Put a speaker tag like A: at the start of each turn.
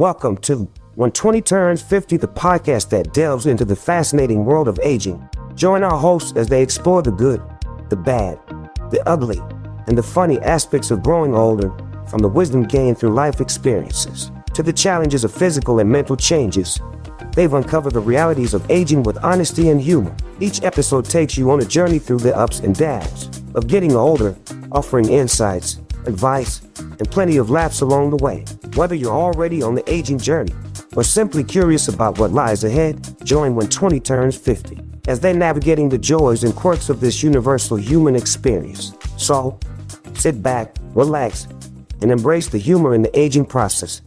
A: Welcome to When 20 Turns 50, the podcast that delves into the fascinating world of aging. Join our hosts as they explore the good, the bad, the ugly, and the funny aspects of growing older, from the wisdom gained through life experiences to the challenges of physical and mental changes. They've uncovered the realities of aging with honesty and humor. Each episode takes you on a journey through the ups and downs of getting older, offering insights, advice, and plenty of laughs along the way. Whether you're already on the aging journey or simply curious about what lies ahead, join when 20 turns 50 as they're navigating the joys and quirks of this universal human experience. So, sit back, relax, and embrace the humor in the aging process